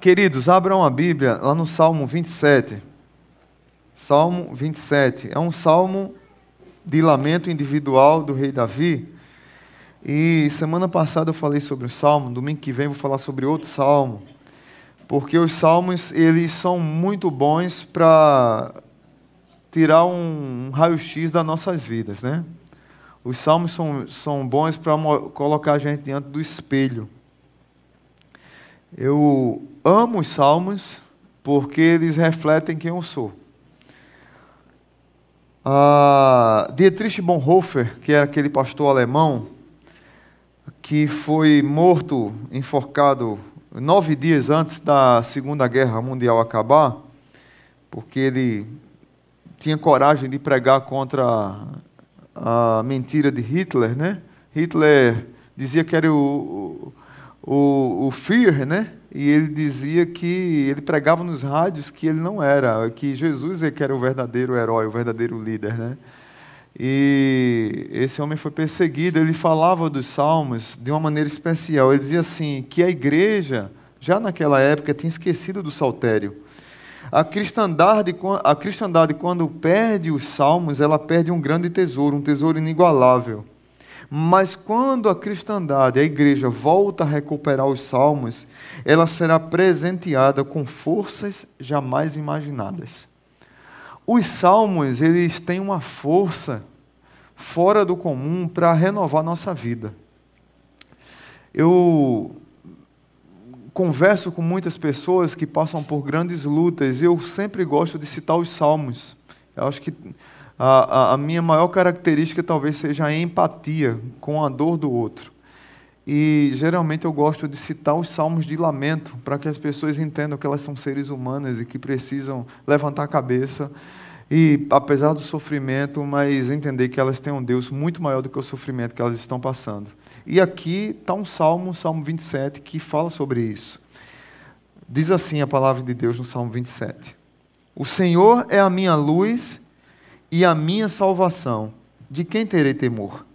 Queridos, abram a Bíblia lá no Salmo 27. Salmo 27. É um salmo de lamento individual do rei Davi. E semana passada eu falei sobre o salmo, domingo que vem vou falar sobre outro salmo. Porque os salmos, eles são muito bons para tirar um raio-x das nossas vidas, né? Os salmos são, são bons para colocar a gente diante do espelho. Eu amo os salmos porque eles refletem quem eu sou. Dietrich Bonhoeffer, que era aquele pastor alemão, que foi morto, enforcado, nove dias antes da Segunda Guerra Mundial acabar, porque ele tinha coragem de pregar contra a mentira de Hitler, né? Hitler dizia que era o, o, o Fear, né? E ele dizia que ele pregava nos rádios que ele não era, que Jesus é que era o verdadeiro herói, o verdadeiro líder, né? E esse homem foi perseguido. Ele falava dos salmos de uma maneira especial. Ele dizia assim que a igreja já naquela época tinha esquecido do saltério. A cristandade, a cristandade quando perde os salmos, ela perde um grande tesouro, um tesouro inigualável. Mas quando a cristandade, a igreja, volta a recuperar os salmos, ela será presenteada com forças jamais imaginadas. Os salmos, eles têm uma força fora do comum para renovar nossa vida. Eu converso com muitas pessoas que passam por grandes lutas, e eu sempre gosto de citar os salmos. Eu acho que a, a, minha maior característica talvez seja a empatia com a dor do outro. E geralmente eu gosto de citar os salmos de lamento, para que as pessoas entendam que elas são seres humanos e que precisam levantar a cabeça e, apesar do sofrimento, mas entender que elas têm um Deus muito maior do que o sofrimento que elas estão passando. E aqui está um salmo, Salmo 27, que fala sobre isso. Diz assim a palavra de Deus no Salmo 27. O Senhor é a minha luz e a minha salvação. De quem terei temor?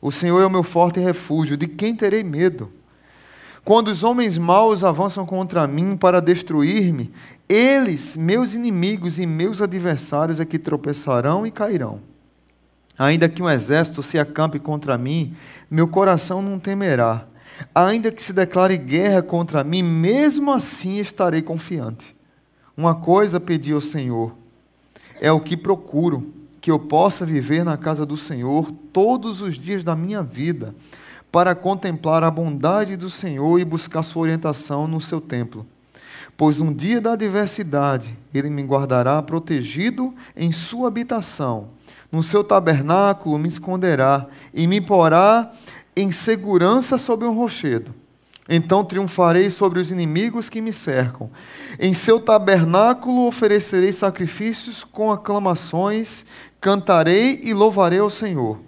O Senhor é o meu forte refúgio. De quem terei medo? Quando os homens maus avançam contra mim para destruir-me, eles, meus inimigos e meus adversários, é que tropeçarão e cairão. Ainda que um exército se acampe contra mim, meu coração não temerá. Ainda que se declare guerra contra mim, mesmo assim estarei confiante. Uma coisa pedi ao Senhor, é o que procuro, que eu possa viver na casa do Senhor todos os dias da minha vida, para contemplar a bondade do Senhor e buscar sua orientação no seu templo. Pois no dia da adversidade ele me guardará protegido em sua habitação. No seu tabernáculo me esconderá e me porá em segurança sob um rochedo. Então triunfarei sobre os inimigos que me cercam. Em seu tabernáculo oferecerei sacrifícios com aclamações, cantarei e louvarei ao Senhor.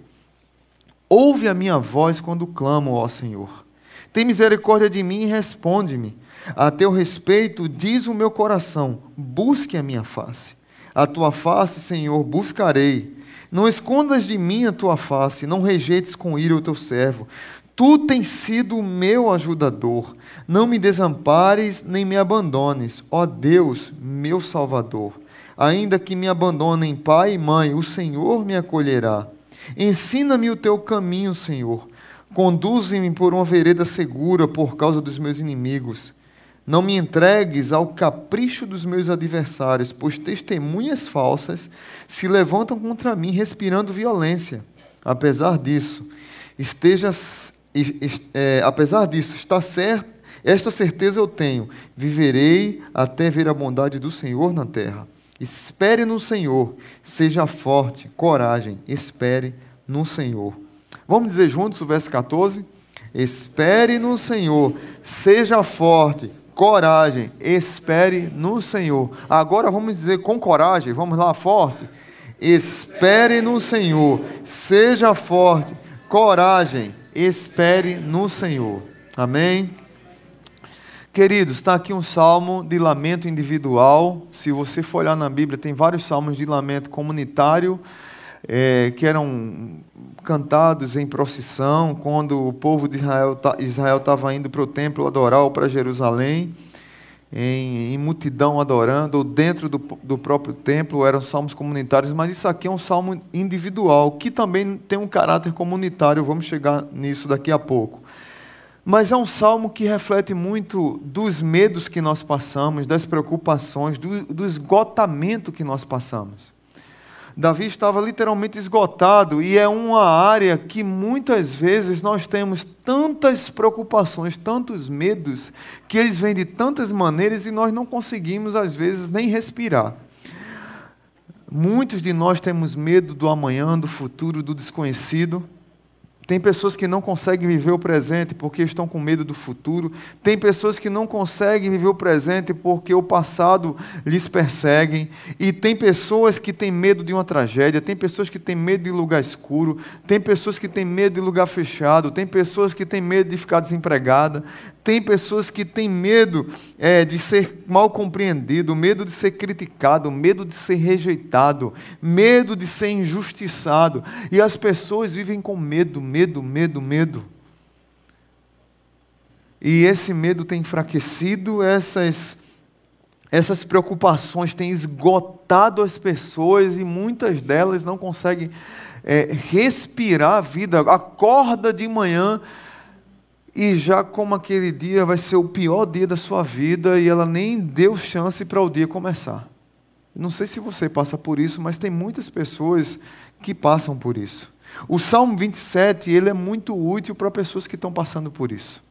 Ouve a minha voz quando clamo, ó Senhor. Tem misericórdia de mim e responde-me. A teu respeito, diz o meu coração: busque a minha face. A tua face, Senhor, buscarei. Não escondas de mim a tua face, não rejeites com ira o teu servo. Tu tens sido o meu ajudador. Não me desampares nem me abandones, ó Deus, meu Salvador. Ainda que me abandonem pai e mãe, o Senhor me acolherá. Ensina-me o teu caminho, Senhor. Conduze-me por uma vereda segura por causa dos meus inimigos. Não me entregues ao capricho dos meus adversários, pois testemunhas falsas se levantam contra mim, respirando violência. Apesar disso, esteja é, apesar disso, está certo, esta certeza eu tenho: viverei até ver a bondade do Senhor na terra. Espere no Senhor, seja forte, coragem, espere no Senhor. Vamos dizer juntos o verso 14? Espere no Senhor, seja forte, coragem, espere no Senhor. Agora vamos dizer com coragem, vamos lá, forte. Espere no Senhor, seja forte, coragem, espere no Senhor. Amém? Queridos, está aqui um salmo de lamento individual. Se você for olhar na Bíblia, tem vários salmos de lamento comunitário é, que eram cantados em procissão quando o povo de Israel estava indo para o templo adorar ou para Jerusalém. Em, em multidão adorando, ou dentro do, do próprio templo, eram salmos comunitários, mas isso aqui é um salmo individual, que também tem um caráter comunitário, vamos chegar nisso daqui a pouco. Mas é um salmo que reflete muito dos medos que nós passamos, das preocupações, do, do esgotamento que nós passamos. Davi estava literalmente esgotado e é uma área que muitas vezes nós temos tantas preocupações, tantos medos, que eles vêm de tantas maneiras e nós não conseguimos, às vezes, nem respirar. Muitos de nós temos medo do amanhã, do futuro, do desconhecido. Tem pessoas que não conseguem viver o presente porque estão com medo do futuro. Tem pessoas que não conseguem viver o presente porque o passado lhes persegue. E tem pessoas que têm medo de uma tragédia. Tem pessoas que têm medo de lugar escuro. Tem pessoas que têm medo de lugar fechado. Tem pessoas que têm medo de ficar desempregada. Tem pessoas que têm medo é, de ser mal compreendido, medo de ser criticado, medo de ser rejeitado, medo de ser injustiçado. E as pessoas vivem com medo, medo, medo, medo. E esse medo tem enfraquecido essas, essas preocupações, tem esgotado as pessoas e muitas delas não conseguem é, respirar a vida. Acorda de manhã e já como aquele dia vai ser o pior dia da sua vida e ela nem deu chance para o dia começar. Não sei se você passa por isso, mas tem muitas pessoas que passam por isso. O Salmo 27, ele é muito útil para pessoas que estão passando por isso.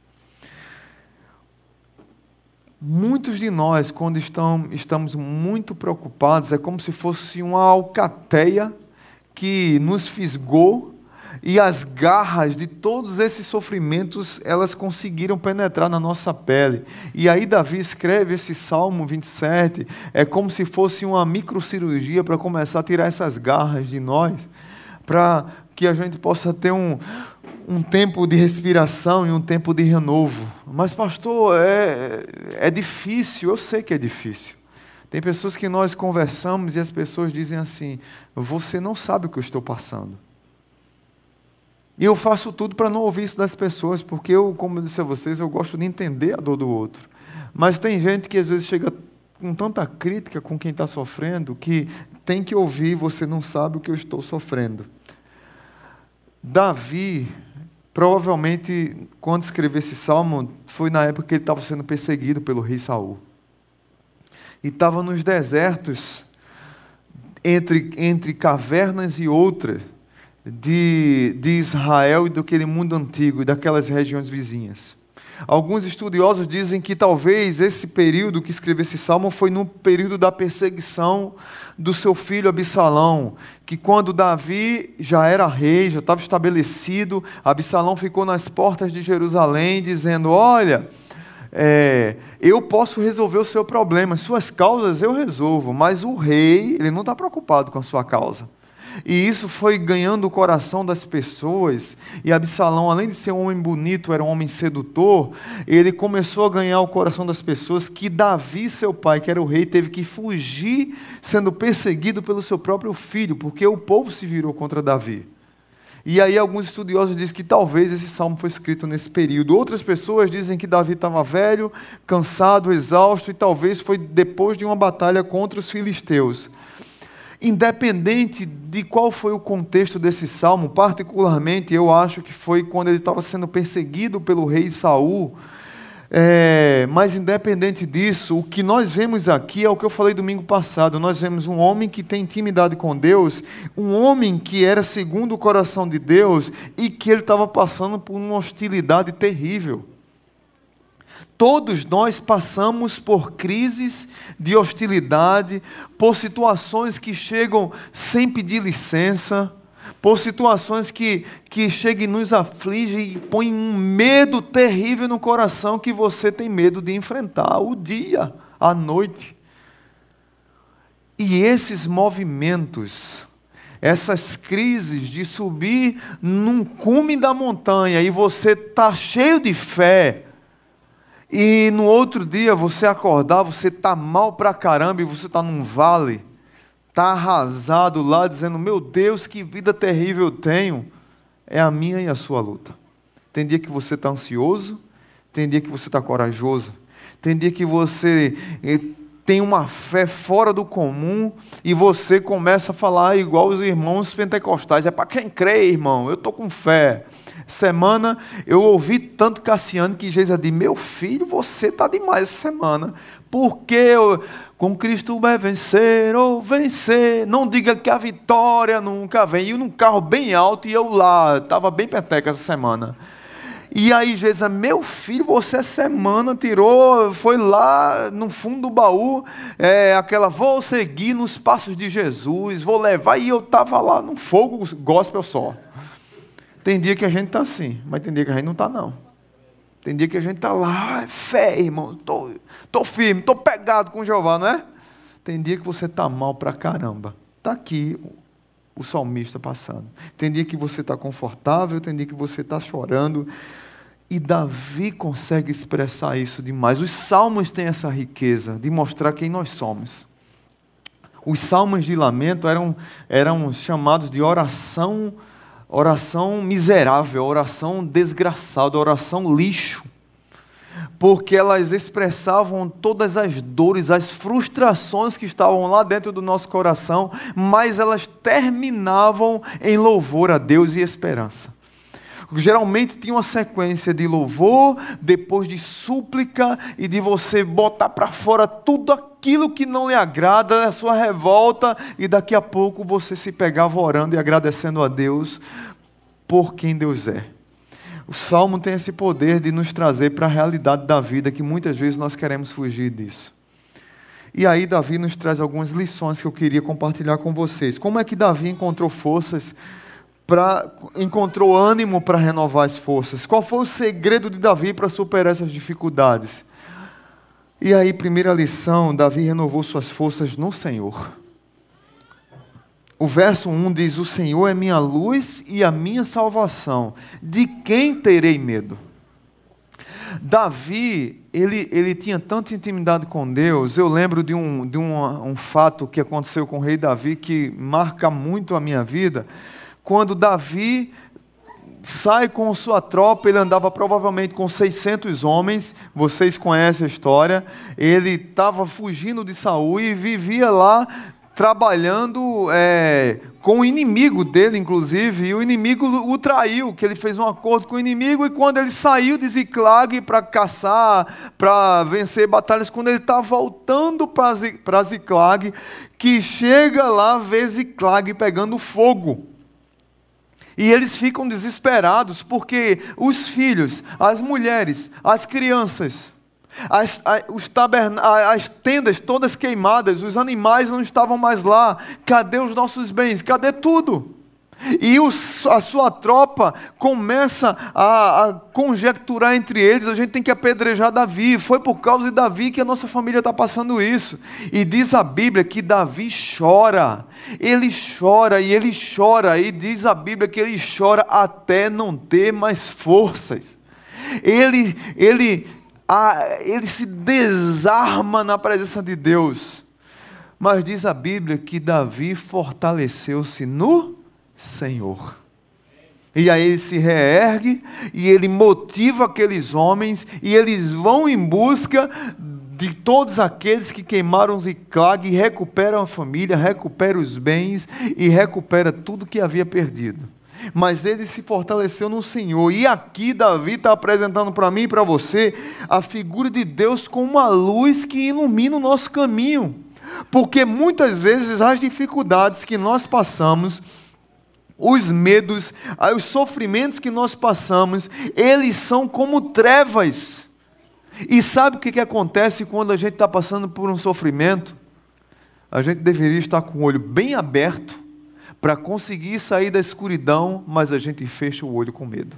Muitos de nós, quando estão, estamos muito preocupados, é como se fosse uma alcateia que nos fisgou e as garras de todos esses sofrimentos, elas conseguiram penetrar na nossa pele. E aí Davi escreve esse Salmo 27, é como se fosse uma microcirurgia para começar a tirar essas garras de nós, para que a gente possa ter um, um tempo de respiração e um tempo de renovo. Mas, pastor, é, é difícil, eu sei que é difícil. Tem pessoas que nós conversamos e as pessoas dizem assim: Você não sabe o que eu estou passando. E eu faço tudo para não ouvir isso das pessoas, porque eu, como eu disse a vocês, eu gosto de entender a dor do outro. Mas tem gente que às vezes chega com tanta crítica com quem está sofrendo que tem que ouvir, você não sabe o que eu estou sofrendo. Davi, provavelmente, quando escreveu esse salmo, foi na época que ele estava sendo perseguido pelo rei Saul. E estava nos desertos, entre, entre cavernas e outras de, de Israel e daquele mundo antigo e daquelas regiões vizinhas. Alguns estudiosos dizem que talvez esse período que escreveu esse salmo foi no período da perseguição do seu filho Absalão, que quando Davi já era rei, já estava estabelecido, Absalão ficou nas portas de Jerusalém dizendo: Olha, é, eu posso resolver o seu problema, suas causas eu resolvo, mas o rei, ele não está preocupado com a sua causa. E isso foi ganhando o coração das pessoas. E Absalão, além de ser um homem bonito, era um homem sedutor. Ele começou a ganhar o coração das pessoas. Que Davi, seu pai, que era o rei, teve que fugir, sendo perseguido pelo seu próprio filho, porque o povo se virou contra Davi. E aí alguns estudiosos dizem que talvez esse salmo foi escrito nesse período. Outras pessoas dizem que Davi estava velho, cansado, exausto, e talvez foi depois de uma batalha contra os filisteus. Independente de qual foi o contexto desse salmo, particularmente eu acho que foi quando ele estava sendo perseguido pelo rei Saul. É, mas independente disso, o que nós vemos aqui é o que eu falei domingo passado. Nós vemos um homem que tem intimidade com Deus, um homem que era segundo o coração de Deus e que ele estava passando por uma hostilidade terrível. Todos nós passamos por crises de hostilidade, por situações que chegam sem pedir licença, por situações que, que chegam e nos afligem e põem um medo terrível no coração que você tem medo de enfrentar o dia, a noite. E esses movimentos, essas crises de subir num cume da montanha e você está cheio de fé, e no outro dia você acordar, você está mal pra caramba e você está num vale, está arrasado lá, dizendo: Meu Deus, que vida terrível eu tenho. É a minha e a sua luta. Tem dia que você está ansioso, tem dia que você está corajoso, Tem dia que você eh, tem uma fé fora do comum e você começa a falar igual os irmãos pentecostais. É para quem crê, irmão. Eu estou com fé. Semana eu ouvi tanto Cassiano que Jesus disse: Meu filho, você está demais essa semana. Porque eu, com Cristo vai vencer ou vencer. Não diga que a vitória nunca vem. E num carro bem alto e eu lá, estava bem peteca essa semana. E aí Jesus, meu filho, você essa semana tirou, foi lá no fundo do baú, é, aquela, vou seguir nos passos de Jesus, vou levar, e eu estava lá no fogo gospel só. Tem dia que a gente está assim, mas tem dia que a gente não está não. Tem dia que a gente está lá, fé, irmão, estou tô, tô firme, estou pegado com Jeová, não é? Tem dia que você está mal pra caramba. Está aqui o salmista passando. Tem dia que você está confortável, tem dia que você está chorando. E Davi consegue expressar isso demais. Os salmos têm essa riqueza de mostrar quem nós somos. Os salmos de lamento eram, eram chamados de oração, oração miserável, oração desgraçada, oração lixo porque elas expressavam todas as dores, as frustrações que estavam lá dentro do nosso coração, mas elas terminavam em louvor a Deus e esperança. Geralmente tinha uma sequência de louvor, depois de súplica e de você botar para fora tudo aquilo que não lhe agrada, a sua revolta, e daqui a pouco você se pegava orando e agradecendo a Deus por quem Deus é. O salmo tem esse poder de nos trazer para a realidade da vida que muitas vezes nós queremos fugir disso. E aí Davi nos traz algumas lições que eu queria compartilhar com vocês. Como é que Davi encontrou forças encontrou ânimo para renovar as forças? Qual foi o segredo de Davi para superar essas dificuldades? E aí, primeira lição, Davi renovou suas forças no Senhor. O verso 1 diz: O Senhor é minha luz e a minha salvação. De quem terei medo? Davi, ele, ele tinha tanta intimidade com Deus. Eu lembro de, um, de um, um fato que aconteceu com o rei Davi que marca muito a minha vida. Quando Davi sai com sua tropa, ele andava provavelmente com 600 homens, vocês conhecem a história. Ele estava fugindo de Saul e vivia lá trabalhando é, com o inimigo dele, inclusive, e o inimigo o traiu, que ele fez um acordo com o inimigo, e quando ele saiu de Ziclag para caçar, para vencer batalhas, quando ele está voltando para Ziclag, que chega lá, vê Ziclag pegando fogo. E eles ficam desesperados, porque os filhos, as mulheres, as crianças, as, as tendas todas queimadas, os animais não estavam mais lá. Cadê os nossos bens? Cadê tudo? E a sua tropa começa a, a, conjecturar entre eles: a gente tem que apedrejar Davi. Foi por causa de Davi que a nossa família está passando isso. E diz a Bíblia que Davi chora. Ele chora e ele chora. E diz a Bíblia que ele chora até não ter mais forças. Ele, ele ele se desarma na presença de Deus. Mas diz a Bíblia que Davi fortaleceu-se no Senhor. E aí ele se reergue e ele motiva aqueles homens e eles vão em busca de todos aqueles que queimaram Ziclag e recuperam a família, recuperam os bens e recupera tudo que havia perdido mas ele se fortaleceu no Senhor. E aqui Davi está apresentando para mim e para você a figura de Deus como uma luz que ilumina o nosso caminho. Porque muitas vezes as dificuldades que nós passamos, os medos, os sofrimentos que nós passamos, eles são como trevas. E sabe o que, que acontece quando a gente está passando por um sofrimento? A gente deveria estar com o olho bem aberto para conseguir sair da escuridão, mas a gente fecha o olho com medo.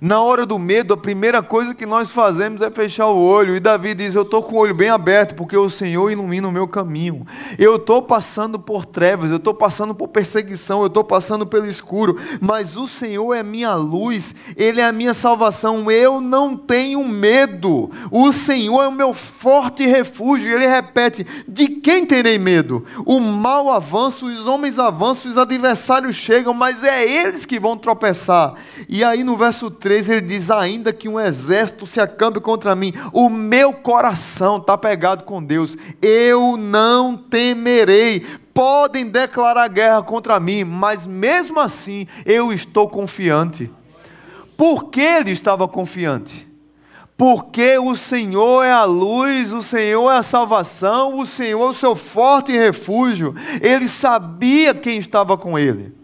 Na hora do medo, a primeira coisa que nós fazemos é fechar o olho. E Davi diz: Eu estou com o olho bem aberto, porque o Senhor ilumina o meu caminho. Eu estou passando por trevas, eu estou passando por perseguição, eu estou passando pelo escuro, mas o Senhor é minha luz, Ele é a minha salvação. Eu não tenho medo. O Senhor é o meu forte refúgio. Ele repete: De quem terei medo? O mal avança, os homens avançam, os adversários chegam, mas é eles que vão tropeçar. E aí no verso 3, 3 ele diz: Ainda que um exército se acampe contra mim, o meu coração está pegado com Deus, eu não temerei. Podem declarar guerra contra mim, mas mesmo assim eu estou confiante. Por que ele estava confiante? Porque o Senhor é a luz, o Senhor é a salvação, o Senhor é o seu forte refúgio. Ele sabia quem estava com ele.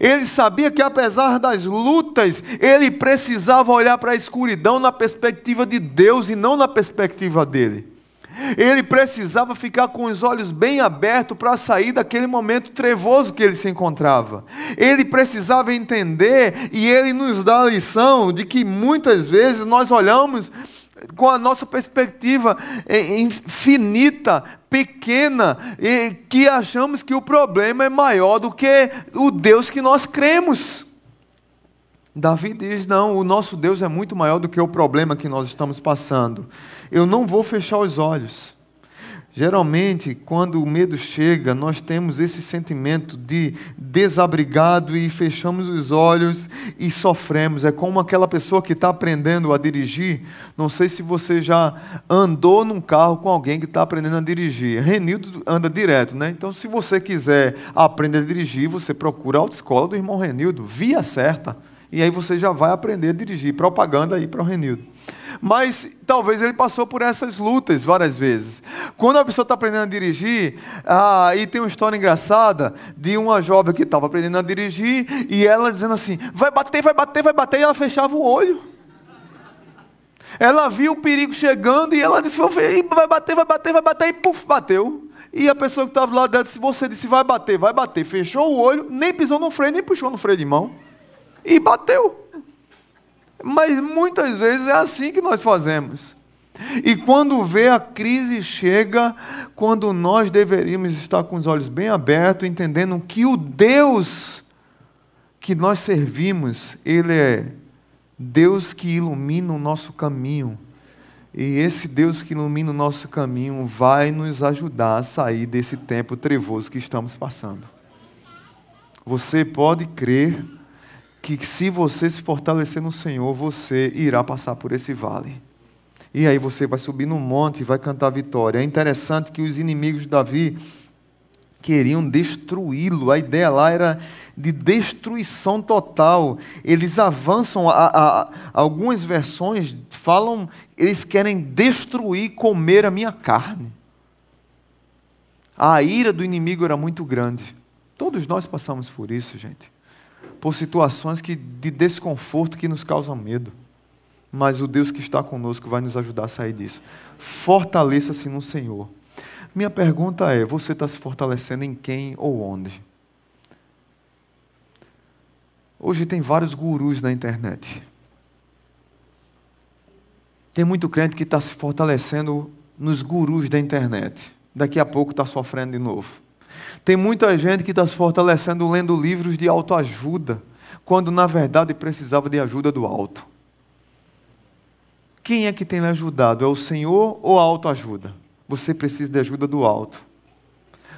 Ele sabia que apesar das lutas, ele precisava olhar para a escuridão na perspectiva de Deus e não na perspectiva dele. Ele precisava ficar com os olhos bem abertos para sair daquele momento trevoso que ele se encontrava. Ele precisava entender, e ele nos dá a lição de que muitas vezes nós olhamos com a nossa perspectiva infinita, pequena, e que achamos que o problema é maior do que o Deus que nós cremos. Davi diz: não, o nosso Deus é muito maior do que o problema que nós estamos passando. Eu não vou fechar os olhos. Geralmente, quando o medo chega, nós temos esse sentimento de desabrigado e fechamos os olhos e sofremos. É como aquela pessoa que está aprendendo a dirigir. Não sei se você já andou num carro com alguém que está aprendendo a dirigir. Renildo anda direto, né? Então, se você quiser aprender a dirigir, você procura a autoescola do irmão Renildo, via certa. E aí você já vai aprender a dirigir. Propaganda aí para o Renildo. Mas talvez ele passou por essas lutas várias vezes. Quando a pessoa está aprendendo a dirigir, ah, e tem uma história engraçada de uma jovem que estava aprendendo a dirigir e ela dizendo assim: vai bater, vai bater, vai bater, e ela fechava o olho. Ela viu o perigo chegando e ela disse: vai bater, vai bater, vai bater, e puf, bateu. E a pessoa que estava do lado dela disse: Você disse, vai bater, vai bater. Fechou o olho, nem pisou no freio, nem puxou no freio de mão. E bateu. Mas muitas vezes é assim que nós fazemos. E quando vê a crise chega, quando nós deveríamos estar com os olhos bem abertos, entendendo que o Deus que nós servimos, Ele é Deus que ilumina o nosso caminho. E esse Deus que ilumina o nosso caminho vai nos ajudar a sair desse tempo trevoso que estamos passando. Você pode crer que se você se fortalecer no Senhor, você irá passar por esse vale. E aí você vai subir no monte e vai cantar vitória. É interessante que os inimigos de Davi queriam destruí-lo. A ideia lá era de destruição total. Eles avançam, a, a, algumas versões falam, eles querem destruir, comer a minha carne. A ira do inimigo era muito grande. Todos nós passamos por isso, gente por situações que, de desconforto que nos causam medo. Mas o Deus que está conosco vai nos ajudar a sair disso. Fortaleça-se no Senhor. Minha pergunta é: você está se fortalecendo em quem ou onde? Hoje tem vários gurus na internet. Tem muito crente que está se fortalecendo nos gurus da internet. Daqui a pouco está sofrendo de novo. Tem muita gente que está se fortalecendo lendo livros de autoajuda, quando na verdade precisava de ajuda do alto. Quem é que tem lhe ajudado? É o Senhor ou a autoajuda? Você precisa de ajuda do alto.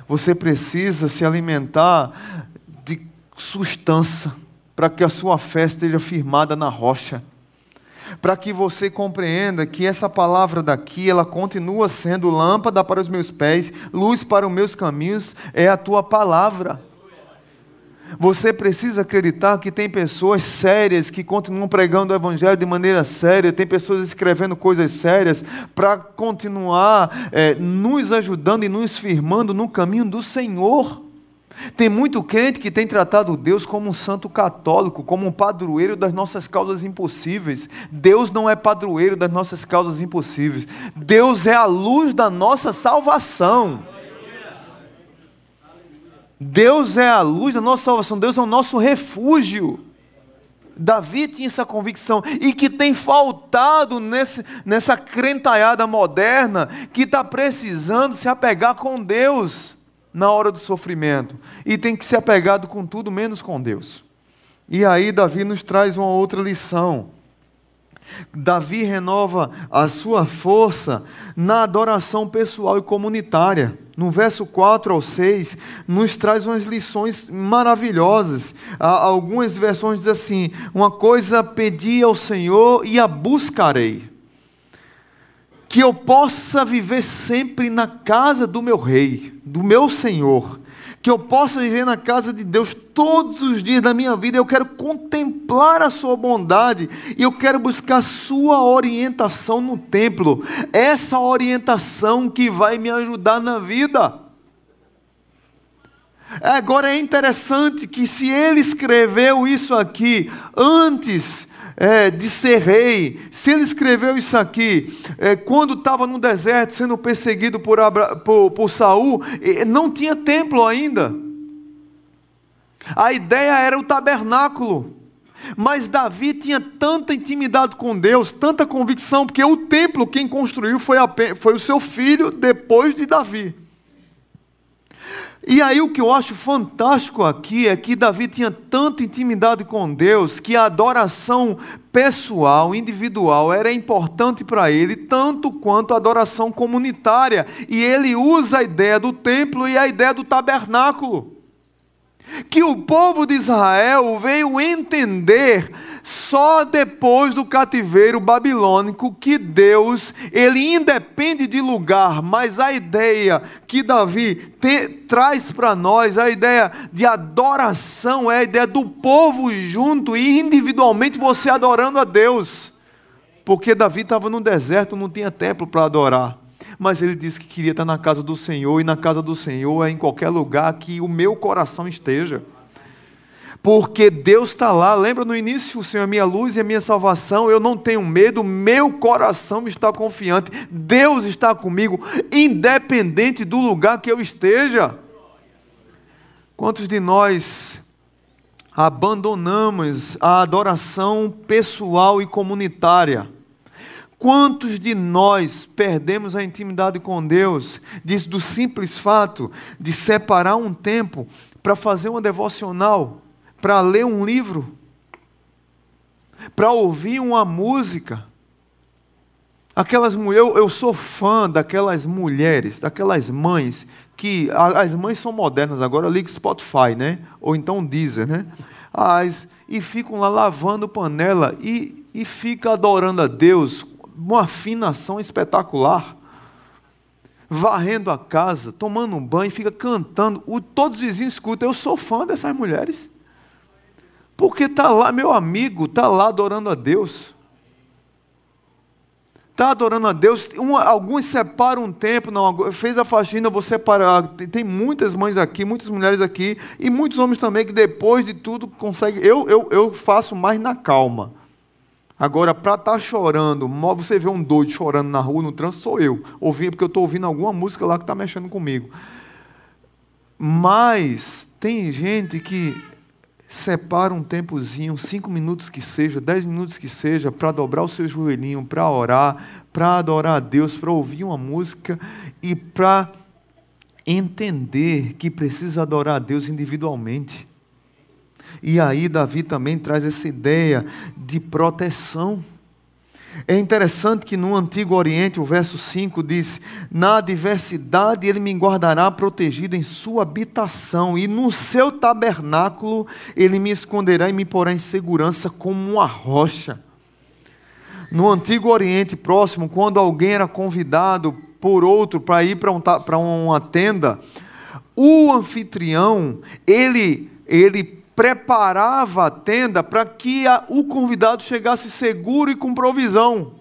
Você precisa se alimentar de sustância para que a sua fé esteja firmada na rocha para que você compreenda que essa palavra daqui, ela continua sendo lâmpada para os meus pés, luz para os meus caminhos, é a tua palavra. Você precisa acreditar que tem pessoas sérias que continuam pregando o Evangelho de maneira séria, tem pessoas escrevendo coisas sérias para continuar é, nos ajudando e nos firmando no caminho do Senhor. Tem muito crente que tem tratado Deus como um santo católico, como um padroeiro das nossas causas impossíveis. Deus não é padroeiro das nossas causas impossíveis. Deus é a luz da nossa salvação. Deus é a luz da nossa salvação. Deus é o nosso refúgio. Davi tinha essa convicção e que tem faltado nesse, nessa crentalhada moderna que está precisando se apegar com Deus na hora do sofrimento e tem que ser apegado com tudo menos com Deus. E aí Davi nos traz uma outra lição. Davi renova a sua força na adoração pessoal e comunitária. no verso 4 ao 6, nos traz umas lições maravilhosas. Algumas versões dizem assim: Uma coisa pedi ao Senhor e a buscarei, que eu possa viver sempre na casa do meu rei, do meu Senhor que eu possa viver na casa de Deus todos os dias da minha vida. Eu quero contemplar a Sua bondade e eu quero buscar Sua orientação no templo. Essa orientação que vai me ajudar na vida. Agora é interessante que se ele escreveu isso aqui antes é, de ser rei, se ele escreveu isso aqui, é, quando estava no deserto sendo perseguido por, Abra, por, por Saul, não tinha templo ainda. A ideia era o tabernáculo. Mas Davi tinha tanta intimidade com Deus, tanta convicção, porque o templo quem construiu foi, a, foi o seu filho depois de Davi. E aí o que eu acho fantástico aqui é que Davi tinha tanta intimidade com Deus que a adoração pessoal, individual, era importante para ele, tanto quanto a adoração comunitária. E ele usa a ideia do templo e a ideia do tabernáculo que o povo de Israel veio entender só depois do cativeiro babilônico que Deus, ele independe de lugar, mas a ideia que Davi te, traz para nós, a ideia de adoração é a ideia do povo junto e individualmente você adorando a Deus. Porque Davi estava no deserto, não tinha templo para adorar mas ele disse que queria estar na casa do Senhor, e na casa do Senhor é em qualquer lugar que o meu coração esteja. Porque Deus está lá, lembra no início, o Senhor é minha luz e a minha salvação, eu não tenho medo, meu coração está confiante, Deus está comigo, independente do lugar que eu esteja. Quantos de nós abandonamos a adoração pessoal e comunitária? Quantos de nós perdemos a intimidade com Deus diz do simples fato de separar um tempo para fazer uma devocional, para ler um livro, para ouvir uma música? Aquelas eu, eu sou fã daquelas mulheres, daquelas mães que as mães são modernas agora, liga Spotify, né? Ou então Deezer, né? As, e ficam lá lavando panela e, e fica adorando a Deus uma afinação espetacular. Varrendo a casa, tomando um banho, fica cantando. O, todos os vizinhos escutam. Eu sou fã dessas mulheres. Porque está lá, meu amigo, está lá adorando a Deus. Está adorando a Deus. Um, alguns separam um tempo, não, fez a faxina, vou separar. Tem, tem, muitas mães aqui, muitas mulheres aqui, e muitos homens também que depois de tudo conseguem. Eu, eu, eu faço mais na calma. Agora, para estar tá chorando, você vê um doido chorando na rua, no trânsito, sou eu. Ouvindo, porque eu estou ouvindo alguma música lá que está mexendo comigo. Mas tem gente que separa um tempozinho, cinco minutos que seja, dez minutos que seja, para dobrar o seu joelhinho, para orar, para adorar a Deus, para ouvir uma música e para entender que precisa adorar a Deus individualmente. E aí Davi também traz essa ideia de proteção. É interessante que no Antigo Oriente, o verso 5 diz: Na adversidade ele me guardará protegido em sua habitação, e no seu tabernáculo ele me esconderá e me porá em segurança como uma rocha. No Antigo Oriente Próximo, quando alguém era convidado por outro para ir para um, uma tenda, o anfitrião, ele, ele preparava a tenda para que a, o convidado chegasse seguro e com provisão.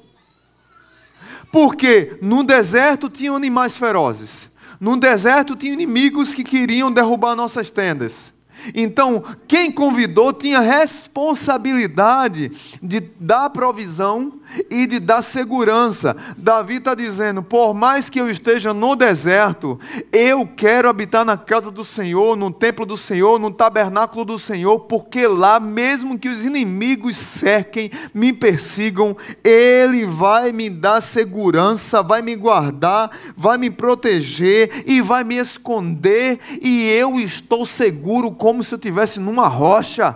Porque no deserto tinham animais ferozes, no deserto tinha inimigos que queriam derrubar nossas tendas. Então, quem convidou tinha responsabilidade de dar provisão e de dar segurança. Davi está dizendo: por mais que eu esteja no deserto, eu quero habitar na casa do Senhor, no templo do Senhor, no tabernáculo do Senhor, porque lá, mesmo que os inimigos cerquem, me persigam, Ele vai me dar segurança, vai me guardar, vai me proteger e vai me esconder, e eu estou seguro como se eu estivesse numa rocha.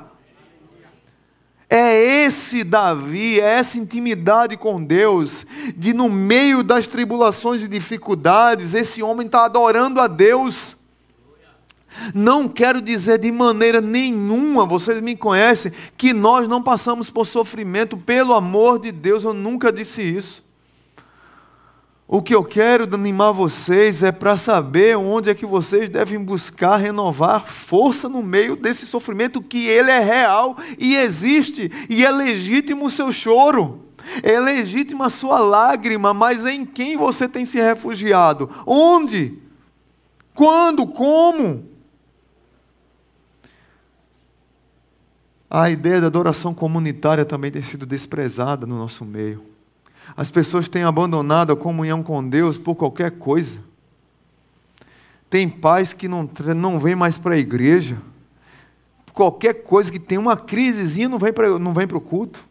É esse Davi, é essa intimidade com Deus, de no meio das tribulações e dificuldades, esse homem está adorando a Deus. Não quero dizer de maneira nenhuma, vocês me conhecem, que nós não passamos por sofrimento, pelo amor de Deus, eu nunca disse isso. O que eu quero animar vocês é para saber onde é que vocês devem buscar renovar força no meio desse sofrimento, que ele é real e existe, e é legítimo o seu choro. É legítima a sua lágrima, mas em quem você tem se refugiado? Onde? Quando? Como? A ideia da adoração comunitária também tem sido desprezada no nosso meio. As pessoas têm abandonado a comunhão com Deus por qualquer coisa. Tem pais que não, não vêm mais para a igreja. Qualquer coisa que tem uma crisezinha não vem para não vem para o culto.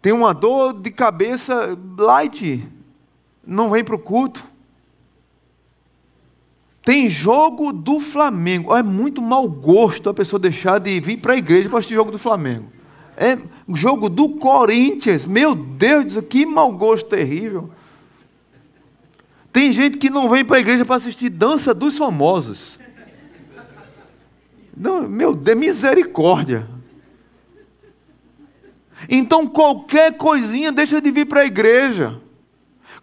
Tem uma dor de cabeça light, não vem para o culto. Tem jogo do Flamengo. É muito mau gosto a pessoa deixar de vir para a igreja para assistir jogo do Flamengo. É jogo do Corinthians. Meu Deus, que mau gosto terrível. Tem gente que não vem para a igreja para assistir dança dos famosos. Não, meu Deus, misericórdia. Então qualquer coisinha deixa de vir para a igreja.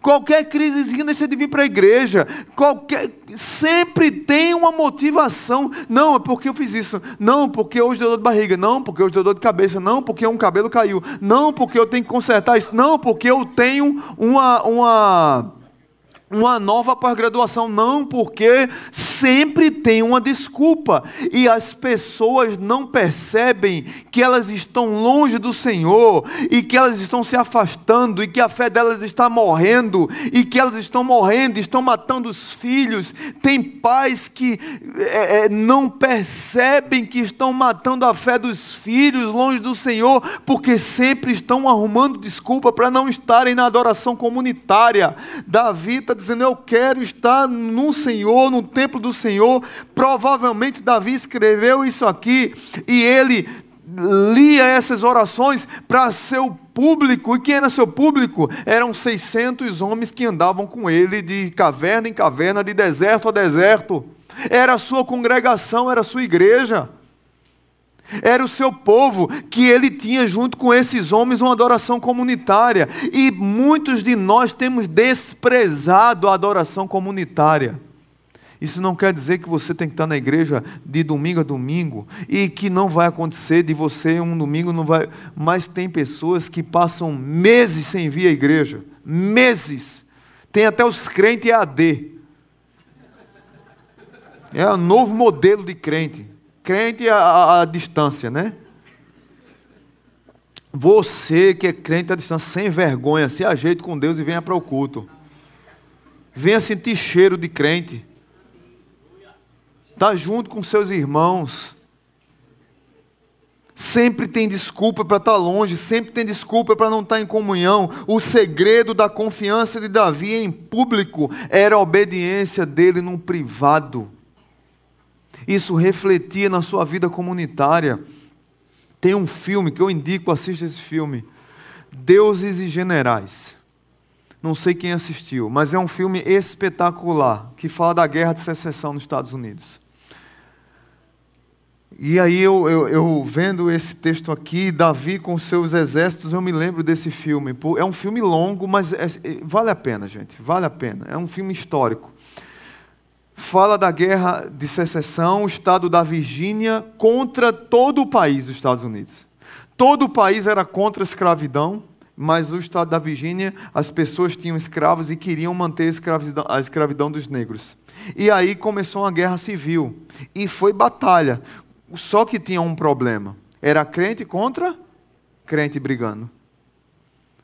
Qualquer crisezinha deixa de vir para a igreja. Qualquer, sempre tem uma motivação. Não, é porque eu fiz isso. Não, porque hoje deu dor de barriga. Não, porque hoje deu dor de cabeça. Não, porque um cabelo caiu. Não, porque eu tenho que consertar isso. Não, porque eu tenho uma, uma uma nova pós-graduação, não, porque sempre tem uma desculpa e as pessoas não percebem que elas estão longe do Senhor e que elas estão se afastando e que a fé delas está morrendo e que elas estão morrendo, estão matando os filhos. Tem pais que é, é não percebem que estão matando a fé dos filhos longe do Senhor porque sempre estão arrumando desculpa para não estarem na adoração comunitária. Davi está dizendo: Eu quero estar no Senhor, no templo do Senhor. Provavelmente Davi escreveu isso aqui e ele lia essas orações para seu público. E quem era seu público? Eram 600 homens que andavam com ele de caverna em caverna, de deserto a deserto. Era a sua congregação, era a sua igreja. Era o seu povo que ele tinha junto com esses homens uma adoração comunitária. E muitos de nós temos desprezado a adoração comunitária. Isso não quer dizer que você tem que estar na igreja de domingo a domingo e que não vai acontecer de você um domingo não vai, mas tem pessoas que passam meses sem vir à igreja, meses. Tem até os crentes AD. É o novo modelo de crente. Crente à, à distância, né? Você que é crente à distância, sem vergonha, se ajeite com Deus e venha para o culto. Venha sentir cheiro de crente. Está junto com seus irmãos. Sempre tem desculpa para estar tá longe, sempre tem desculpa para não estar tá em comunhão. O segredo da confiança de Davi em público era a obediência dele no privado. Isso refletia na sua vida comunitária. Tem um filme que eu indico, assista esse filme. Deuses e Generais. Não sei quem assistiu, mas é um filme espetacular que fala da guerra de secessão nos Estados Unidos. E aí eu, eu, eu, vendo esse texto aqui, Davi com seus exércitos, eu me lembro desse filme. É um filme longo, mas é, vale a pena, gente. Vale a pena. É um filme histórico fala da guerra de secessão, o estado da Virgínia contra todo o país dos Estados Unidos. Todo o país era contra a escravidão, mas o estado da Virgínia, as pessoas tinham escravos e queriam manter a escravidão, a escravidão dos negros. E aí começou uma guerra civil. E foi batalha. Só que tinha um problema. Era crente contra crente brigando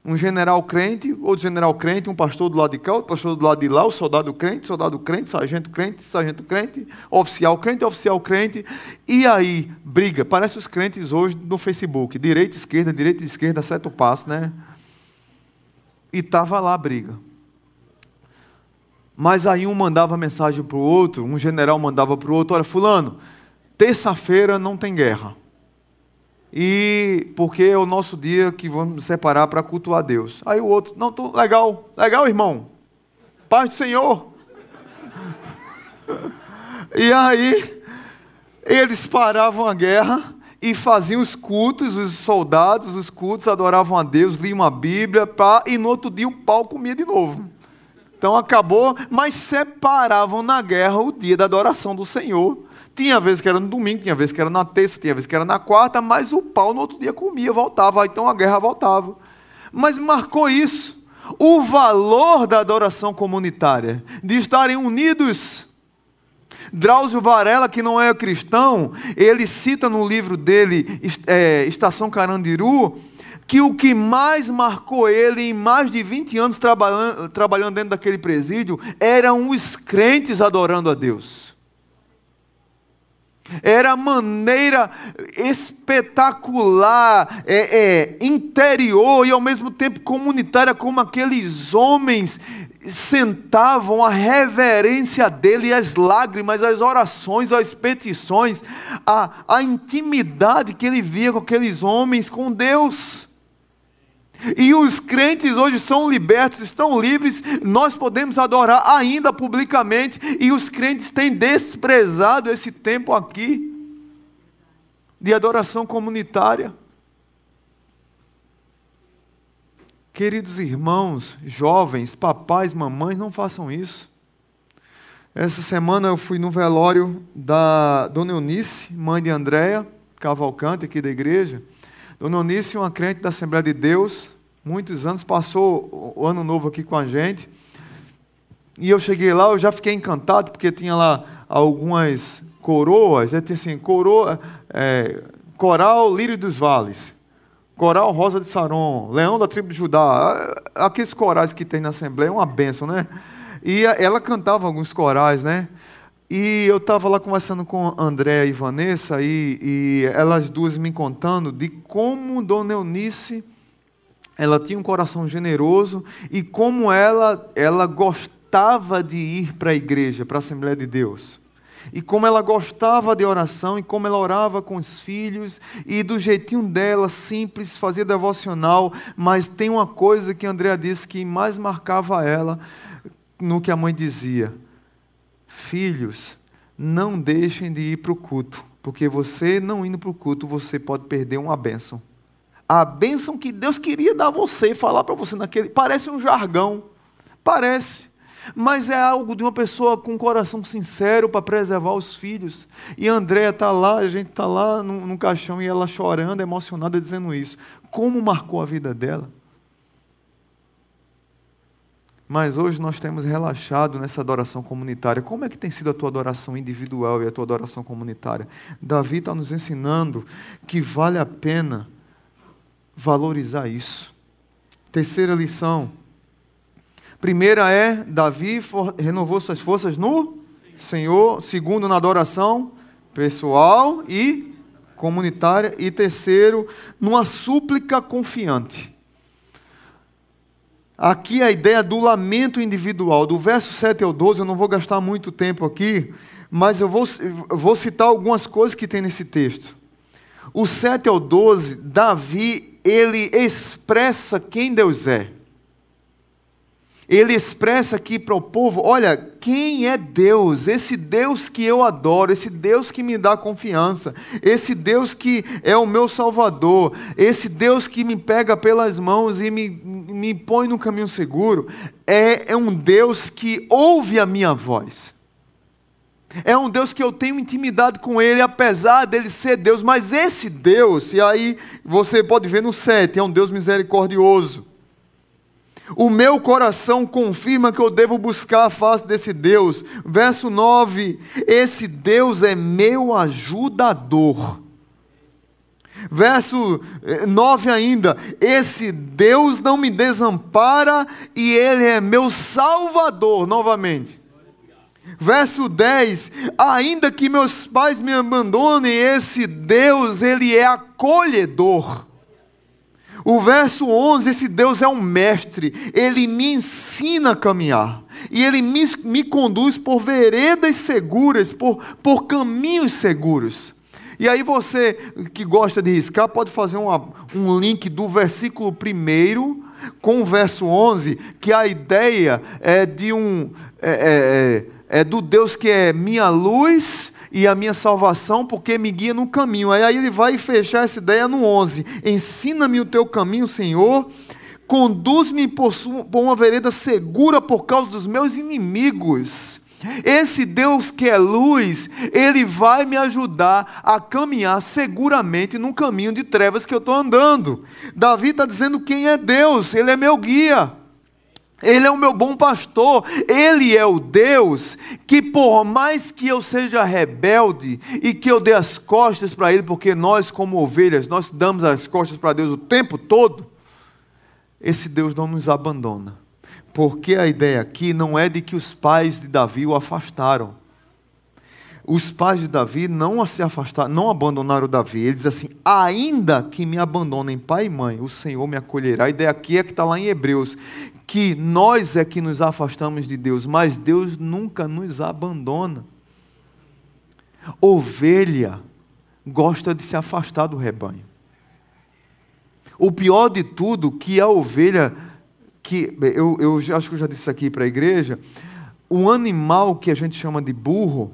um general crente, outro general crente, um pastor do lado de cá, outro pastor do lado de lá, o soldado crente, soldado crente, sargento crente, sargento crente, oficial crente, oficial crente. E aí, briga. Parece os crentes hoje no Facebook. Direita, esquerda, direita, esquerda, certo passo, né? E estava lá a briga. Mas aí um mandava mensagem para o outro, um general mandava para o outro, olha, fulano, terça-feira não tem guerra. E porque é o nosso dia que vamos separar para cultuar Deus. Aí o outro, não, tô, legal, legal, irmão. Paz do Senhor. E aí, eles paravam a guerra e faziam os cultos, os soldados, os cultos, adoravam a Deus, liam a Bíblia, pá, e no outro dia o pau comia de novo. Então acabou, mas separavam na guerra o dia da adoração do Senhor. Tinha vezes que era no domingo, tinha vezes que era na terça, tinha vezes que era na quarta, mas o pau no outro dia comia, voltava, então a guerra voltava. Mas marcou isso, o valor da adoração comunitária, de estarem unidos Drauzio Varela, que não é cristão, ele cita no livro dele, é, Estação Carandiru, que o que mais marcou ele em mais de 20 anos trabalhando, trabalhando dentro daquele presídio eram os crentes adorando a Deus. Era a maneira espetacular, é, é, interior e ao mesmo tempo comunitária, como aqueles homens sentavam a reverência dele, as lágrimas, as orações, as petições, a, a intimidade que ele via com aqueles homens, com Deus. E os crentes hoje são libertos, estão livres, nós podemos adorar ainda publicamente, e os crentes têm desprezado esse tempo aqui de adoração comunitária. Queridos irmãos, jovens, papais, mamães, não façam isso. Essa semana eu fui no velório da Dona Eunice, mãe de Andréia Cavalcante, aqui da igreja. Dona Eunice, uma crente da Assembleia de Deus, muitos anos, passou o ano novo aqui com a gente. E eu cheguei lá, eu já fiquei encantado, porque tinha lá algumas coroas, é assim, coroa, é, coral Lírio dos Vales. Coral Rosa de Saron, Leão da tribo de Judá, aqueles corais que tem na Assembleia, é uma benção, né? E ela cantava alguns corais, né? E eu estava lá conversando com André e Vanessa, e, e, elas duas me contando de como Dona Eunice, ela tinha um coração generoso, e como ela, ela gostava de ir para a igreja, para a Assembleia de Deus. E como ela gostava de oração, e como ela orava com os filhos, e do jeitinho dela, simples, fazia devocional, mas tem uma coisa que Andréa disse que mais marcava ela no que a mãe dizia: Filhos, não deixem de ir para o culto, porque você não indo para o culto, você pode perder uma bênção. A bênção que Deus queria dar a você, falar para você naquele. Parece um jargão. Parece mas é algo de uma pessoa com um coração sincero para preservar os filhos. E a Andréia está lá, a gente está lá no, no caixão e ela chorando, emocionada, dizendo isso. Como marcou a vida dela? Mas hoje nós temos relaxado nessa adoração comunitária. Como é que tem sido a tua adoração individual e a tua adoração comunitária? Davi está nos ensinando que vale a pena valorizar isso. Terceira lição Primeira é, Davi renovou suas forças no Senhor. Segundo, na adoração pessoal e comunitária. E terceiro, numa súplica confiante. Aqui a ideia do lamento individual. Do verso 7 ao 12, eu não vou gastar muito tempo aqui, mas eu vou, vou citar algumas coisas que tem nesse texto. O 7 ao 12, Davi, ele expressa quem Deus é ele expressa aqui para o povo: olha, quem é Deus? Esse Deus que eu adoro, esse Deus que me dá confiança, esse Deus que é o meu Salvador, esse Deus que me pega pelas mãos e me, me põe no caminho seguro, é, é um Deus que ouve a minha voz. É um Deus que eu tenho intimidade com Ele, apesar dele ser Deus, mas esse Deus, e aí você pode ver no 7, é um Deus misericordioso o meu coração confirma que eu devo buscar a face desse Deus. Verso 9: Esse Deus é meu ajudador. Verso 9 eh, ainda: Esse Deus não me desampara e Ele é meu salvador. Novamente. Verso 10: Ainda que meus pais me abandonem, esse Deus, Ele é acolhedor. O verso 11, esse Deus é um mestre, ele me ensina a caminhar, e ele me, me conduz por veredas seguras, por, por caminhos seguros. E aí você que gosta de riscar, pode fazer uma, um link do versículo 1 com o verso 11, que a ideia é de um. É, é, é, do Deus que é minha luz e a minha salvação, porque me guia no caminho. Aí ele vai fechar essa ideia no 11. Ensina-me o teu caminho, Senhor. Conduz-me por uma vereda segura por causa dos meus inimigos. Esse Deus que é luz, ele vai me ajudar a caminhar seguramente num caminho de trevas que eu estou andando. Davi está dizendo quem é Deus, ele é meu guia. Ele é o meu bom pastor, ele é o Deus que, por mais que eu seja rebelde e que eu dê as costas para ele, porque nós, como ovelhas, nós damos as costas para Deus o tempo todo, esse Deus não nos abandona. Porque a ideia aqui não é de que os pais de Davi o afastaram. Os pais de Davi não se afastaram, não abandonaram Davi. Ele diz assim: ainda que me abandonem pai e mãe, o Senhor me acolherá. A ideia aqui é que está lá em Hebreus, que nós é que nos afastamos de Deus, mas Deus nunca nos abandona. Ovelha gosta de se afastar do rebanho. O pior de tudo, que a ovelha, que eu, eu acho que eu já disse aqui para a igreja, o animal que a gente chama de burro,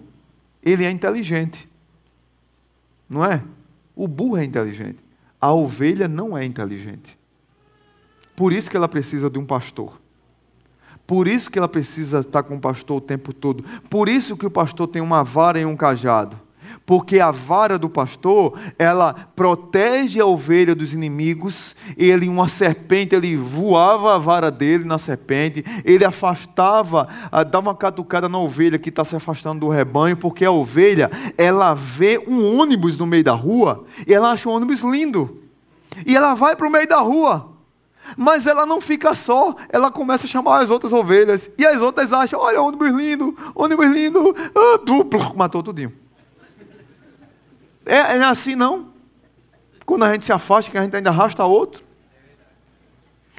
ele é inteligente. Não é? O burro é inteligente. A ovelha não é inteligente. Por isso que ela precisa de um pastor. Por isso que ela precisa estar com o pastor o tempo todo. Por isso que o pastor tem uma vara e um cajado. Porque a vara do pastor, ela protege a ovelha dos inimigos. Ele, uma serpente, ele voava a vara dele na serpente. Ele afastava, ah, dava uma catucada na ovelha que está se afastando do rebanho. Porque a ovelha, ela vê um ônibus no meio da rua e ela acha o ônibus lindo. E ela vai para o meio da rua. Mas ela não fica só, ela começa a chamar as outras ovelhas. E as outras acham: olha, ônibus lindo, ônibus lindo, ah, duplo, matou tudinho. É, é assim não? Quando a gente se afasta, que a gente ainda arrasta outro.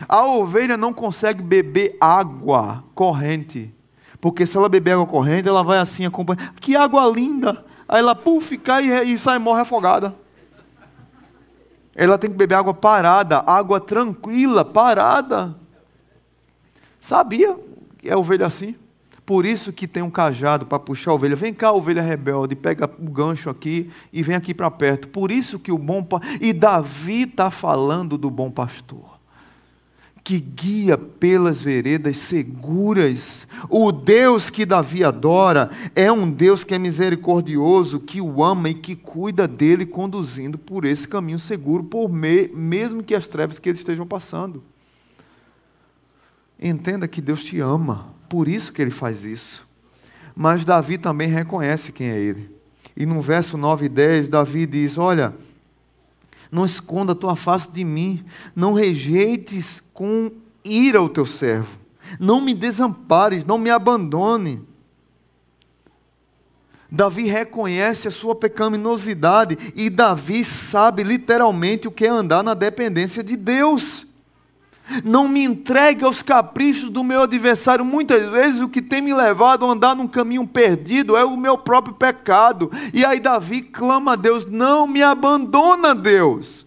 A ovelha não consegue beber água corrente. Porque se ela beber água corrente, ela vai assim acompanhar. Que água linda! Aí ela puf, cai e sai morre afogada. Ela tem que beber água parada, água tranquila, parada. Sabia que é ovelha assim? Por isso que tem um cajado para puxar a ovelha. Vem cá, ovelha rebelde, pega o gancho aqui e vem aqui para perto. Por isso que o bom e Davi está falando do bom pastor que guia pelas veredas seguras. O Deus que Davi adora é um Deus que é misericordioso, que o ama e que cuida dele, conduzindo por esse caminho seguro, por me, mesmo que as trevas que eles estejam passando. Entenda que Deus te ama, por isso que ele faz isso. Mas Davi também reconhece quem é ele. E no verso 9 e 10, Davi diz: Olha, não esconda a tua face de mim, não rejeites com ira o teu servo, não me desampares, não me abandone. Davi reconhece a sua pecaminosidade e Davi sabe literalmente o que é andar na dependência de Deus. Não me entregue aos caprichos do meu adversário. Muitas vezes o que tem me levado a andar num caminho perdido é o meu próprio pecado. E aí Davi clama a Deus: não me abandona, Deus.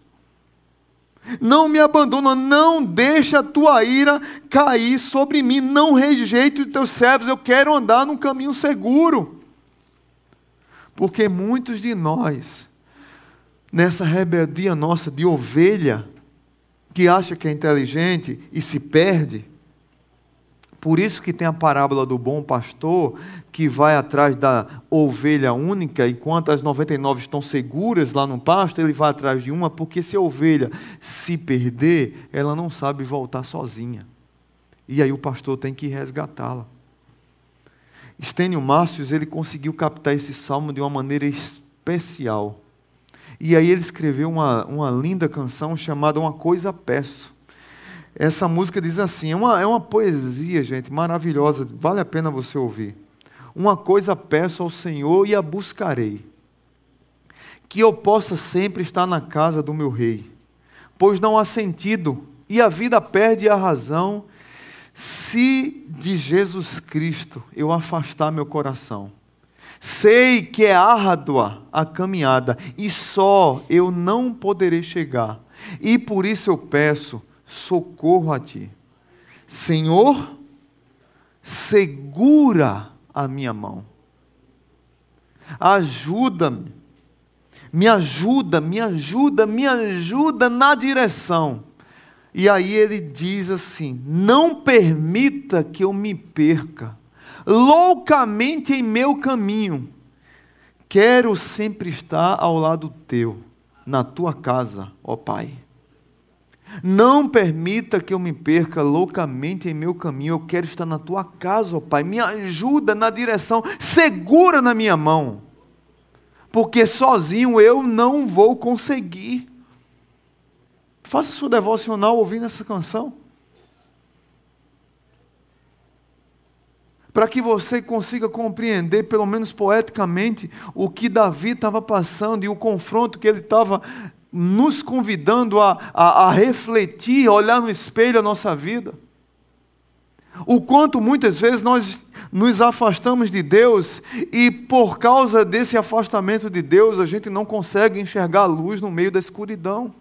Não me abandona, não deixa a tua ira cair sobre mim, não rejeite os teus servos, eu quero andar num caminho seguro. Porque muitos de nós, nessa rebeldia nossa de ovelha, que acha que é inteligente e se perde. Por isso que tem a parábola do bom pastor que vai atrás da ovelha única, enquanto as 99 estão seguras lá no pasto, ele vai atrás de uma, porque se a ovelha se perder, ela não sabe voltar sozinha. E aí o pastor tem que resgatá-la. Estênio Márcios, ele conseguiu captar esse salmo de uma maneira especial. E aí ele escreveu uma, uma linda canção chamada Uma Coisa Peço. Essa música diz assim: é uma, é uma poesia, gente, maravilhosa, vale a pena você ouvir. Uma coisa peço ao Senhor e a buscarei, que eu possa sempre estar na casa do meu rei, pois não há sentido, e a vida perde a razão se de Jesus Cristo eu afastar meu coração. Sei que é árdua a caminhada e só eu não poderei chegar. E por isso eu peço socorro a ti. Senhor, segura a minha mão. Ajuda-me. Me ajuda, me ajuda, me ajuda na direção e aí ele diz assim: Não permita que eu me perca loucamente em meu caminho. Quero sempre estar ao lado teu, na tua casa, ó Pai. Não permita que eu me perca loucamente em meu caminho. Eu quero estar na tua casa, ó Pai. Me ajuda na direção, segura na minha mão. Porque sozinho eu não vou conseguir. Faça sua devocional ouvindo essa canção. Para que você consiga compreender, pelo menos poeticamente, o que Davi estava passando e o confronto que ele estava nos convidando a, a, a refletir, a olhar no espelho a nossa vida. O quanto muitas vezes nós nos afastamos de Deus e por causa desse afastamento de Deus a gente não consegue enxergar a luz no meio da escuridão.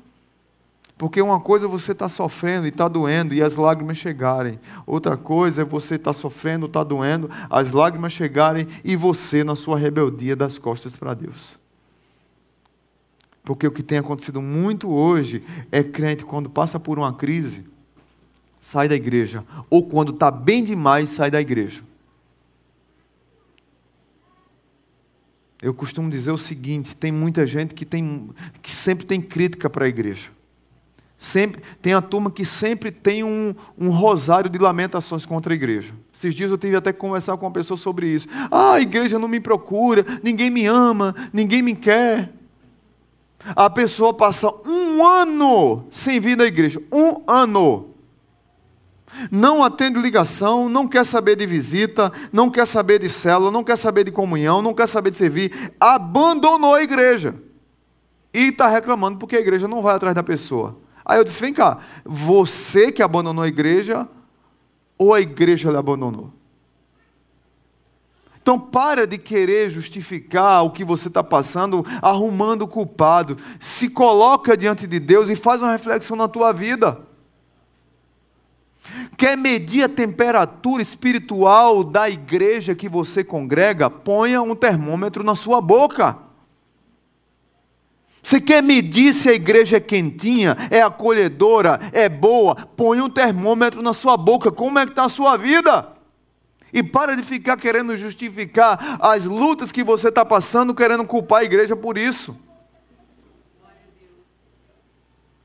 Porque uma coisa é você está sofrendo e está doendo e as lágrimas chegarem. Outra coisa é você estar tá sofrendo, está doendo, as lágrimas chegarem e você, na sua rebeldia, das costas para Deus. Porque o que tem acontecido muito hoje é crente, quando passa por uma crise, sai da igreja. Ou quando está bem demais, sai da igreja. Eu costumo dizer o seguinte: tem muita gente que, tem, que sempre tem crítica para a igreja. Sempre, tem a turma que sempre tem um, um, rosário de lamentações contra a igreja. Esses dias eu tive até que conversar com uma pessoa sobre isso. Ah, a igreja não me procura, ninguém me ama, ninguém me quer. A pessoa passa um ano sem vir da igreja. Um ano. Não atende ligação, não quer saber de visita, não quer saber de célula, não quer saber de comunhão, não quer saber de servir. Abandonou a igreja. E está reclamando porque a igreja não vai atrás da pessoa. Aí eu disse: vem cá, você que abandonou a igreja ou a igreja lhe abandonou? Então para de querer justificar o que você está passando, arrumando o culpado. Se coloca diante de Deus e faz uma reflexão na tua vida. Quer medir a temperatura espiritual da igreja que você congrega? Ponha um termômetro na sua boca. Você quer medir se a igreja é quentinha, é acolhedora, é boa? Põe um termômetro na sua boca. Como é que está a sua vida? E para de ficar querendo justificar as lutas que você está passando, querendo culpar a igreja por isso.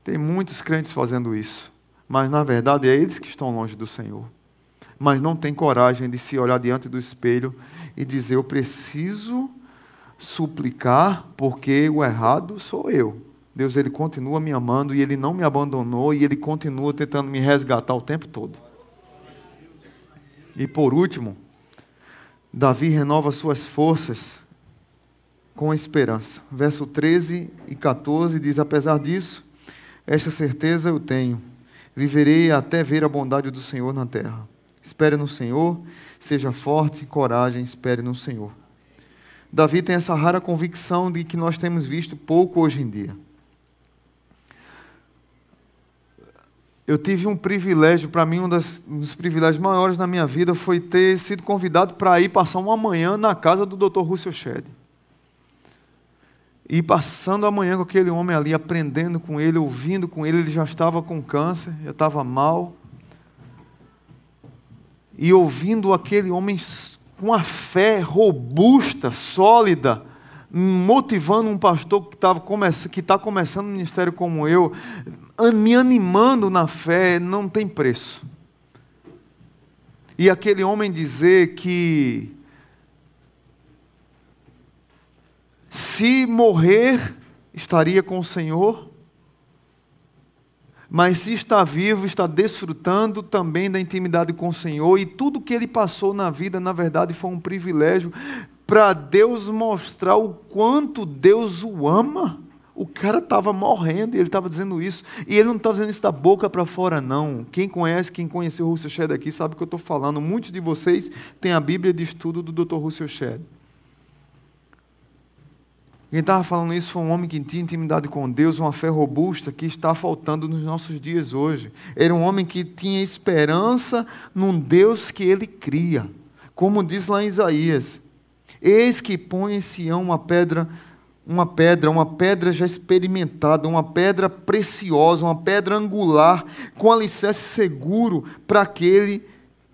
Tem muitos crentes fazendo isso. Mas na verdade é eles que estão longe do Senhor. Mas não tem coragem de se olhar diante do espelho e dizer: Eu preciso suplicar, porque o errado sou eu. Deus ele continua me amando e ele não me abandonou e ele continua tentando me resgatar o tempo todo. E por último, Davi renova suas forças com esperança. Verso 13 e 14 diz: Apesar disso, esta certeza eu tenho, viverei até ver a bondade do Senhor na terra. Espere no Senhor, seja forte, coragem, espere no Senhor. Davi tem essa rara convicção de que nós temos visto pouco hoje em dia. Eu tive um privilégio, para mim, um, das, um dos privilégios maiores na minha vida foi ter sido convidado para ir passar uma manhã na casa do Dr. Russell Shedd. E passando a manhã com aquele homem ali, aprendendo com ele, ouvindo com ele, ele já estava com câncer, já estava mal. E ouvindo aquele homem com a fé robusta, sólida, motivando um pastor que está começando, que tá começando um ministério como eu, me animando na fé, não tem preço. E aquele homem dizer que se morrer estaria com o Senhor, mas se está vivo, está desfrutando também da intimidade com o Senhor, e tudo que ele passou na vida, na verdade, foi um privilégio para Deus mostrar o quanto Deus o ama, O cara estava morrendo e ele estava dizendo isso. E ele não estava dizendo isso da boca para fora, não. Quem conhece, quem conheceu o Russell Shedd aqui, sabe o que eu estou falando. Muitos de vocês têm a Bíblia de estudo do Dr. Russell Shedd. Quem estava falando isso foi um homem que tinha intimidade com Deus, uma fé robusta que está faltando nos nossos dias hoje. Era um homem que tinha esperança num Deus que ele cria. Como diz lá em Isaías: Eis que põe em Sião uma pedra uma pedra, uma pedra já experimentada, uma pedra preciosa, uma pedra angular, com alicerce seguro para aquele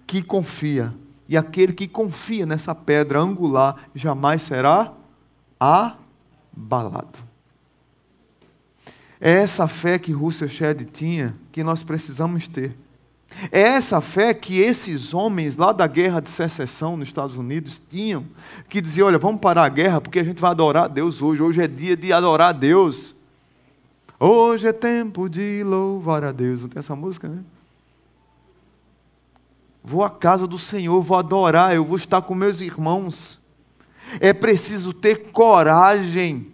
que confia. E aquele que confia nessa pedra angular jamais será abalado. É essa fé que Russell Shedd tinha que nós precisamos ter. É essa fé que esses homens lá da guerra de secessão nos Estados Unidos tinham, que diziam: olha, vamos parar a guerra porque a gente vai adorar a Deus hoje. Hoje é dia de adorar a Deus. Hoje é tempo de louvar a Deus. Não tem essa música, né? Vou à casa do Senhor, vou adorar, eu vou estar com meus irmãos. É preciso ter coragem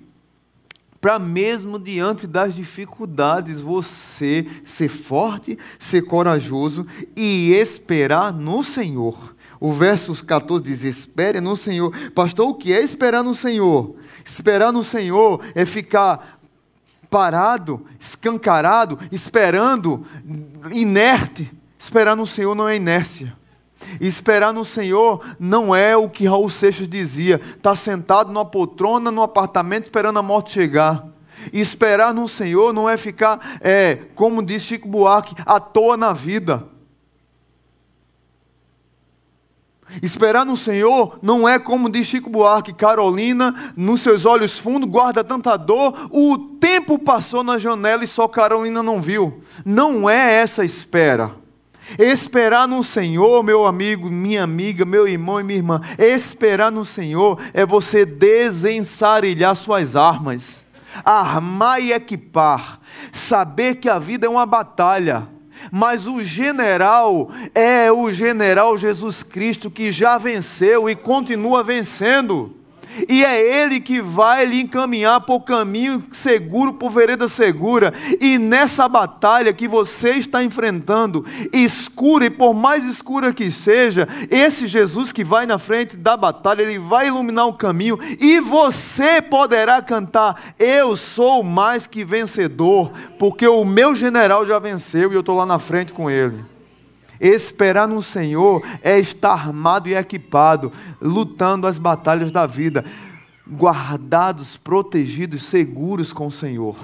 para mesmo diante das dificuldades você ser forte, ser corajoso e esperar no Senhor. O verso 14 diz: Espere no Senhor. Pastor, o que é esperar no Senhor? Esperar no Senhor é ficar parado, escancarado, esperando, inerte. Esperar no Senhor não é inércia. Esperar no Senhor não é o que Raul Seixas dizia, estar tá sentado numa poltrona, num apartamento, esperando a morte chegar. Esperar no Senhor não é ficar, é, como diz Chico Buarque, à toa na vida. Esperar no Senhor não é como diz Chico Buarque, Carolina, nos seus olhos fundos guarda tanta dor, o tempo passou na janela e só Carolina não viu. Não é essa espera. Esperar no Senhor, meu amigo, minha amiga, meu irmão e minha irmã, esperar no Senhor é você desensarilhar suas armas, armar e equipar, saber que a vida é uma batalha. Mas o general é o general Jesus Cristo que já venceu e continua vencendo e é Ele que vai lhe encaminhar por caminho seguro, por vereda segura. E nessa batalha que você está enfrentando, escura e por mais escura que seja, esse Jesus que vai na frente da batalha, ele vai iluminar o caminho e você poderá cantar: Eu sou mais que vencedor, porque o meu general já venceu e eu estou lá na frente com ele. Esperar no Senhor é estar armado e equipado, lutando as batalhas da vida, guardados, protegidos, seguros com o Senhor.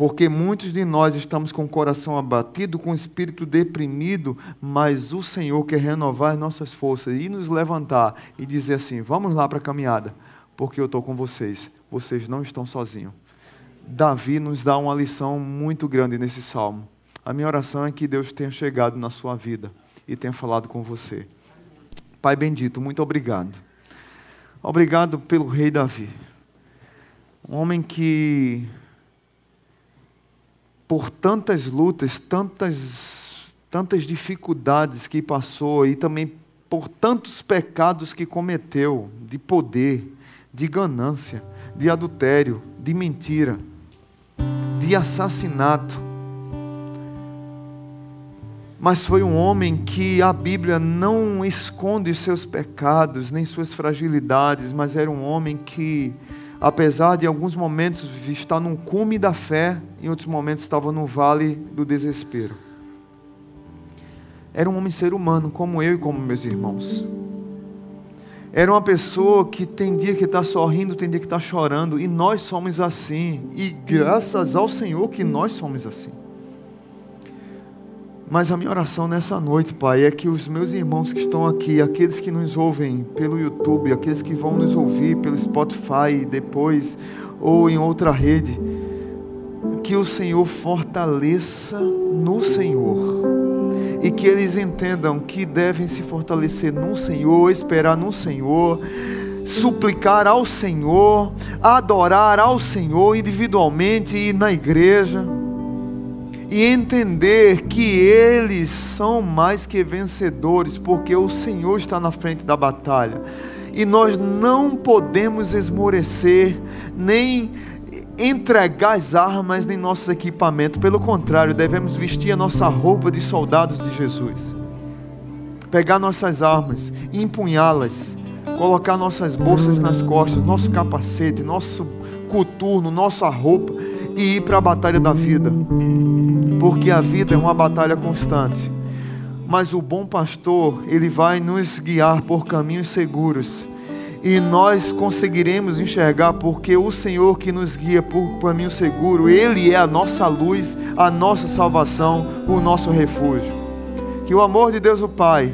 Porque muitos de nós estamos com o coração abatido, com o espírito deprimido, mas o Senhor quer renovar nossas forças e nos levantar e dizer assim: vamos lá para a caminhada, porque eu estou com vocês, vocês não estão sozinhos. Davi nos dá uma lição muito grande nesse salmo. A minha oração é que Deus tenha chegado na sua vida e tenha falado com você. Pai bendito, muito obrigado. Obrigado pelo rei Davi. Um homem que, por tantas lutas, tantas, tantas dificuldades que passou e também por tantos pecados que cometeu de poder, de ganância, de adultério, de mentira, de assassinato, mas foi um homem que a Bíblia não esconde seus pecados, nem suas fragilidades, mas era um homem que, apesar de alguns momentos estar num cume da fé, em outros momentos estava no vale do desespero. Era um homem ser humano, como eu e como meus irmãos. Era uma pessoa que tem dia que está sorrindo, tem dia que está chorando, e nós somos assim. E graças ao Senhor que nós somos assim. Mas a minha oração nessa noite, Pai, é que os meus irmãos que estão aqui, aqueles que nos ouvem pelo YouTube, aqueles que vão nos ouvir pelo Spotify depois ou em outra rede, que o Senhor fortaleça no Senhor. E que eles entendam que devem se fortalecer no Senhor, esperar no Senhor, suplicar ao Senhor, adorar ao Senhor individualmente e na igreja e entender que eles são mais que vencedores, porque o Senhor está na frente da batalha. E nós não podemos esmorecer, nem entregar as armas em nossos equipamentos. Pelo contrário, devemos vestir a nossa roupa de soldados de Jesus. Pegar nossas armas empunhá-las. Colocar nossas bolsas nas costas, nosso capacete, nosso coturno, nossa roupa e ir para a batalha da vida. Porque a vida é uma batalha constante. Mas o bom pastor, ele vai nos guiar por caminhos seguros e nós conseguiremos enxergar porque o Senhor que nos guia por caminho seguro, Ele é a nossa luz, a nossa salvação, o nosso refúgio. Que o amor de Deus o Pai,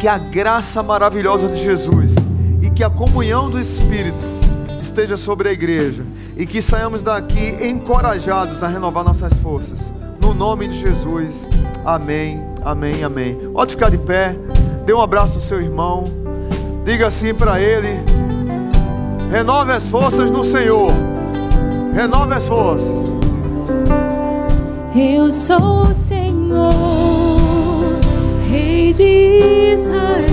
que a graça maravilhosa de Jesus e que a comunhão do Espírito esteja sobre a igreja e que saiamos daqui encorajados a renovar nossas forças. No nome de Jesus. Amém, amém, amém. Pode ficar de pé. Dê um abraço ao seu irmão. Diga assim para ele: renove as forças no Senhor. Renove as forças. Eu sou o Senhor, Rei de Israel,